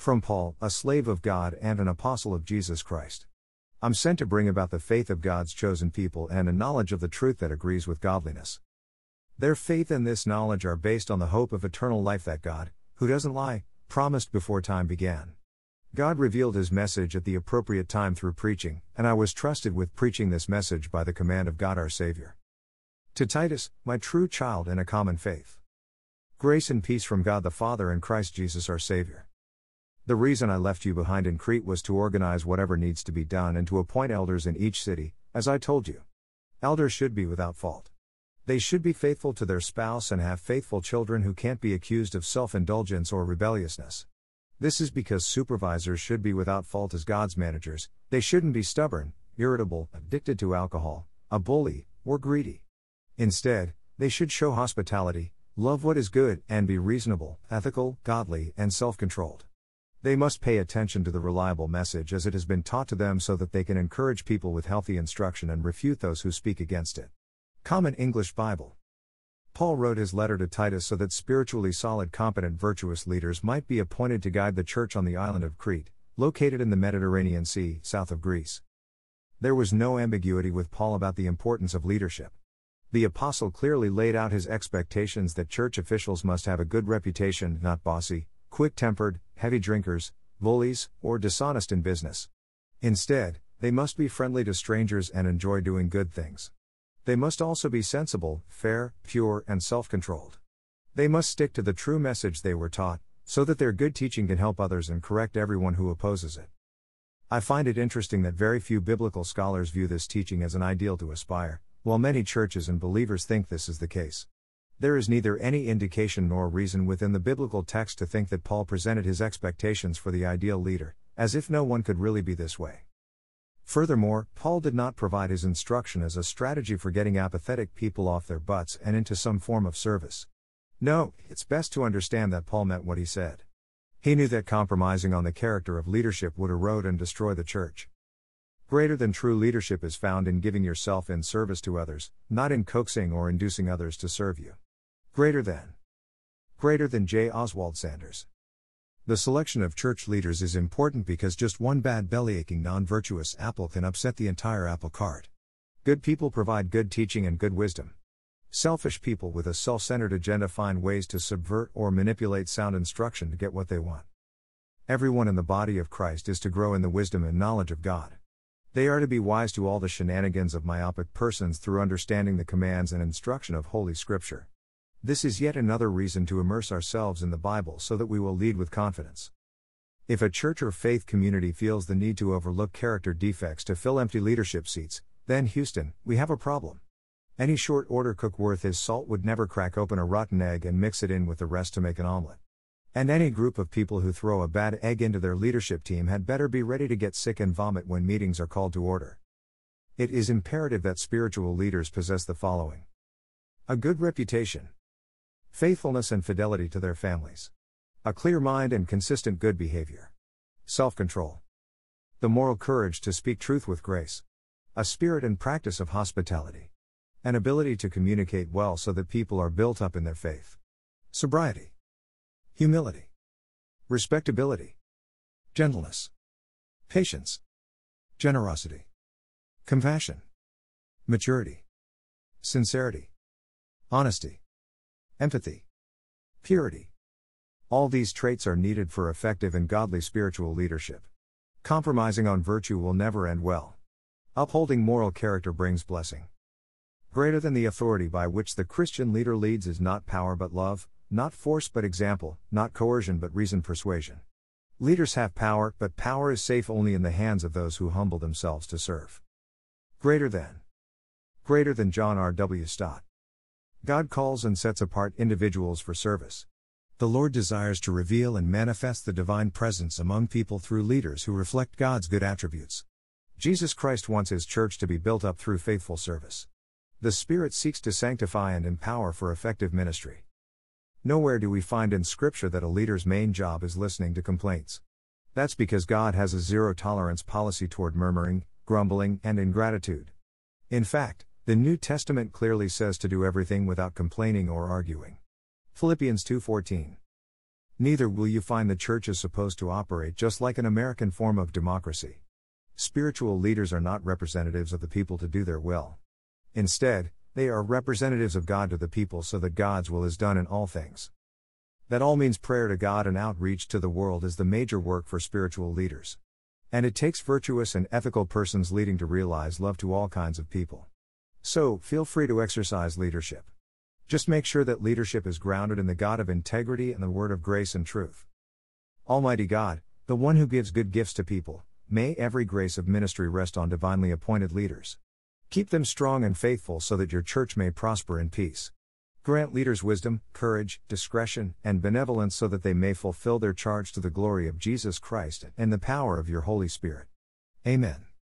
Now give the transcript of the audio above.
From Paul, a slave of God and an apostle of Jesus Christ. I'm sent to bring about the faith of God's chosen people and a knowledge of the truth that agrees with godliness. Their faith and this knowledge are based on the hope of eternal life that God, who doesn't lie, promised before time began. God revealed his message at the appropriate time through preaching, and I was trusted with preaching this message by the command of God our Savior. To Titus, my true child in a common faith. Grace and peace from God the Father and Christ Jesus our Savior. The reason I left you behind in Crete was to organize whatever needs to be done and to appoint elders in each city, as I told you. Elders should be without fault. They should be faithful to their spouse and have faithful children who can't be accused of self indulgence or rebelliousness. This is because supervisors should be without fault as God's managers, they shouldn't be stubborn, irritable, addicted to alcohol, a bully, or greedy. Instead, they should show hospitality, love what is good, and be reasonable, ethical, godly, and self controlled. They must pay attention to the reliable message as it has been taught to them so that they can encourage people with healthy instruction and refute those who speak against it. Common English Bible. Paul wrote his letter to Titus so that spiritually solid, competent, virtuous leaders might be appointed to guide the church on the island of Crete, located in the Mediterranean Sea, south of Greece. There was no ambiguity with Paul about the importance of leadership. The apostle clearly laid out his expectations that church officials must have a good reputation, not bossy, quick tempered, heavy drinkers, bullies, or dishonest in business. Instead, they must be friendly to strangers and enjoy doing good things. They must also be sensible, fair, pure, and self controlled. They must stick to the true message they were taught, so that their good teaching can help others and correct everyone who opposes it. I find it interesting that very few biblical scholars view this teaching as an ideal to aspire, while many churches and believers think this is the case. There is neither any indication nor reason within the biblical text to think that Paul presented his expectations for the ideal leader, as if no one could really be this way. Furthermore, Paul did not provide his instruction as a strategy for getting apathetic people off their butts and into some form of service. No, it's best to understand that Paul meant what he said. He knew that compromising on the character of leadership would erode and destroy the church. Greater than true leadership is found in giving yourself in service to others, not in coaxing or inducing others to serve you. Greater than. Greater than J. Oswald Sanders. The selection of church leaders is important because just one bad bellyaching non virtuous apple can upset the entire apple cart. Good people provide good teaching and good wisdom. Selfish people with a self centered agenda find ways to subvert or manipulate sound instruction to get what they want. Everyone in the body of Christ is to grow in the wisdom and knowledge of God. They are to be wise to all the shenanigans of myopic persons through understanding the commands and instruction of Holy Scripture. This is yet another reason to immerse ourselves in the Bible so that we will lead with confidence. If a church or faith community feels the need to overlook character defects to fill empty leadership seats, then Houston, we have a problem. Any short order cook worth his salt would never crack open a rotten egg and mix it in with the rest to make an omelet. And any group of people who throw a bad egg into their leadership team had better be ready to get sick and vomit when meetings are called to order. It is imperative that spiritual leaders possess the following a good reputation faithfulness and fidelity to their families, a clear mind and consistent good behavior, self control, the moral courage to speak truth with grace, a spirit and practice of hospitality, an ability to communicate well so that people are built up in their faith, sobriety, humility, respectability, gentleness, patience, generosity, compassion, maturity, sincerity, honesty empathy, purity. All these traits are needed for effective and godly spiritual leadership. Compromising on virtue will never end well. Upholding moral character brings blessing. Greater than the authority by which the Christian leader leads is not power but love, not force but example, not coercion but reason persuasion. Leaders have power, but power is safe only in the hands of those who humble themselves to serve. Greater than. Greater than John R. W. Stott. God calls and sets apart individuals for service. The Lord desires to reveal and manifest the divine presence among people through leaders who reflect God's good attributes. Jesus Christ wants his church to be built up through faithful service. The Spirit seeks to sanctify and empower for effective ministry. Nowhere do we find in Scripture that a leader's main job is listening to complaints. That's because God has a zero tolerance policy toward murmuring, grumbling, and ingratitude. In fact, the New Testament clearly says to do everything without complaining or arguing. Philippians 2:14. Neither will you find the church is supposed to operate just like an American form of democracy. Spiritual leaders are not representatives of the people to do their will. Instead, they are representatives of God to the people so that God's will is done in all things. That all means prayer to God and outreach to the world is the major work for spiritual leaders. And it takes virtuous and ethical persons leading to realize love to all kinds of people. So, feel free to exercise leadership. Just make sure that leadership is grounded in the God of integrity and the word of grace and truth. Almighty God, the one who gives good gifts to people, may every grace of ministry rest on divinely appointed leaders. Keep them strong and faithful so that your church may prosper in peace. Grant leaders wisdom, courage, discretion, and benevolence so that they may fulfill their charge to the glory of Jesus Christ and the power of your Holy Spirit. Amen.